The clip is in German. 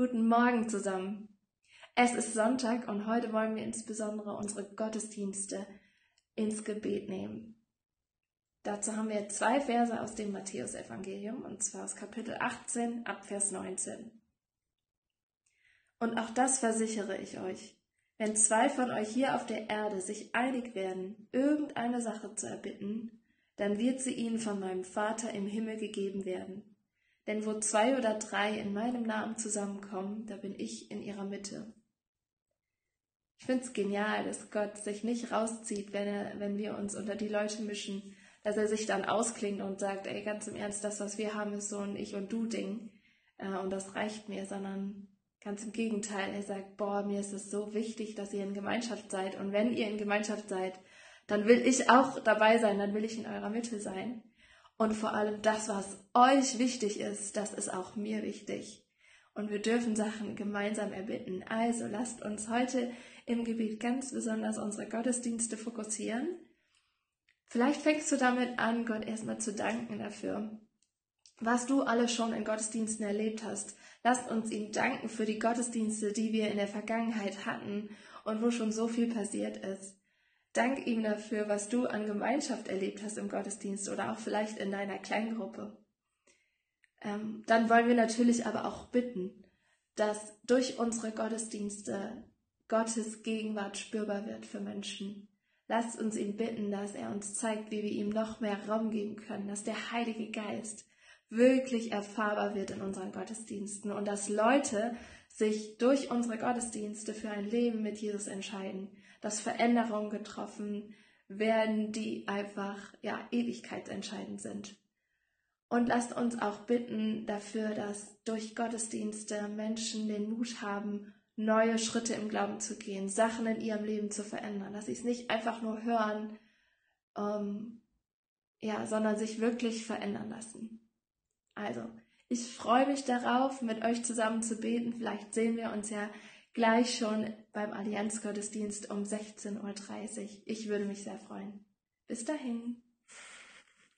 Guten Morgen zusammen. Es ist Sonntag und heute wollen wir insbesondere unsere Gottesdienste ins Gebet nehmen. Dazu haben wir zwei Verse aus dem Matthäusevangelium und zwar aus Kapitel 18 ab Vers 19. Und auch das versichere ich euch. Wenn zwei von euch hier auf der Erde sich einig werden, irgendeine Sache zu erbitten, dann wird sie ihnen von meinem Vater im Himmel gegeben werden. Denn wo zwei oder drei in meinem Namen zusammenkommen, da bin ich in ihrer Mitte. Ich finde es genial, dass Gott sich nicht rauszieht, wenn, er, wenn wir uns unter die Leute mischen, dass er sich dann ausklingt und sagt, ey, ganz im Ernst, das, was wir haben, ist so ein Ich- und Du-Ding äh, und das reicht mir, sondern ganz im Gegenteil, er sagt, boah, mir ist es so wichtig, dass ihr in Gemeinschaft seid und wenn ihr in Gemeinschaft seid, dann will ich auch dabei sein, dann will ich in eurer Mitte sein. Und vor allem das, was euch wichtig ist, das ist auch mir wichtig. Und wir dürfen Sachen gemeinsam erbitten. Also lasst uns heute im Gebet ganz besonders unsere Gottesdienste fokussieren. Vielleicht fängst du damit an, Gott erstmal zu danken dafür, was du alles schon in Gottesdiensten erlebt hast. Lasst uns ihm danken für die Gottesdienste, die wir in der Vergangenheit hatten und wo schon so viel passiert ist. Dank ihm dafür, was du an Gemeinschaft erlebt hast im Gottesdienst oder auch vielleicht in deiner Kleingruppe. Ähm, dann wollen wir natürlich aber auch bitten, dass durch unsere Gottesdienste Gottes Gegenwart spürbar wird für Menschen. Lasst uns ihn bitten, dass er uns zeigt, wie wir ihm noch mehr Raum geben können, dass der Heilige Geist wirklich erfahrbar wird in unseren Gottesdiensten und dass Leute sich durch unsere Gottesdienste für ein Leben mit Jesus entscheiden, dass Veränderungen getroffen werden, die einfach ja ewigkeitsentscheidend sind. Und lasst uns auch bitten dafür, dass durch Gottesdienste Menschen den Mut haben, neue Schritte im Glauben zu gehen, Sachen in ihrem Leben zu verändern, dass sie es nicht einfach nur hören, ähm, ja, sondern sich wirklich verändern lassen. Also, ich freue mich darauf, mit euch zusammen zu beten. Vielleicht sehen wir uns ja gleich schon beim Allianzgottesdienst um 16.30 Uhr. Ich würde mich sehr freuen. Bis dahin.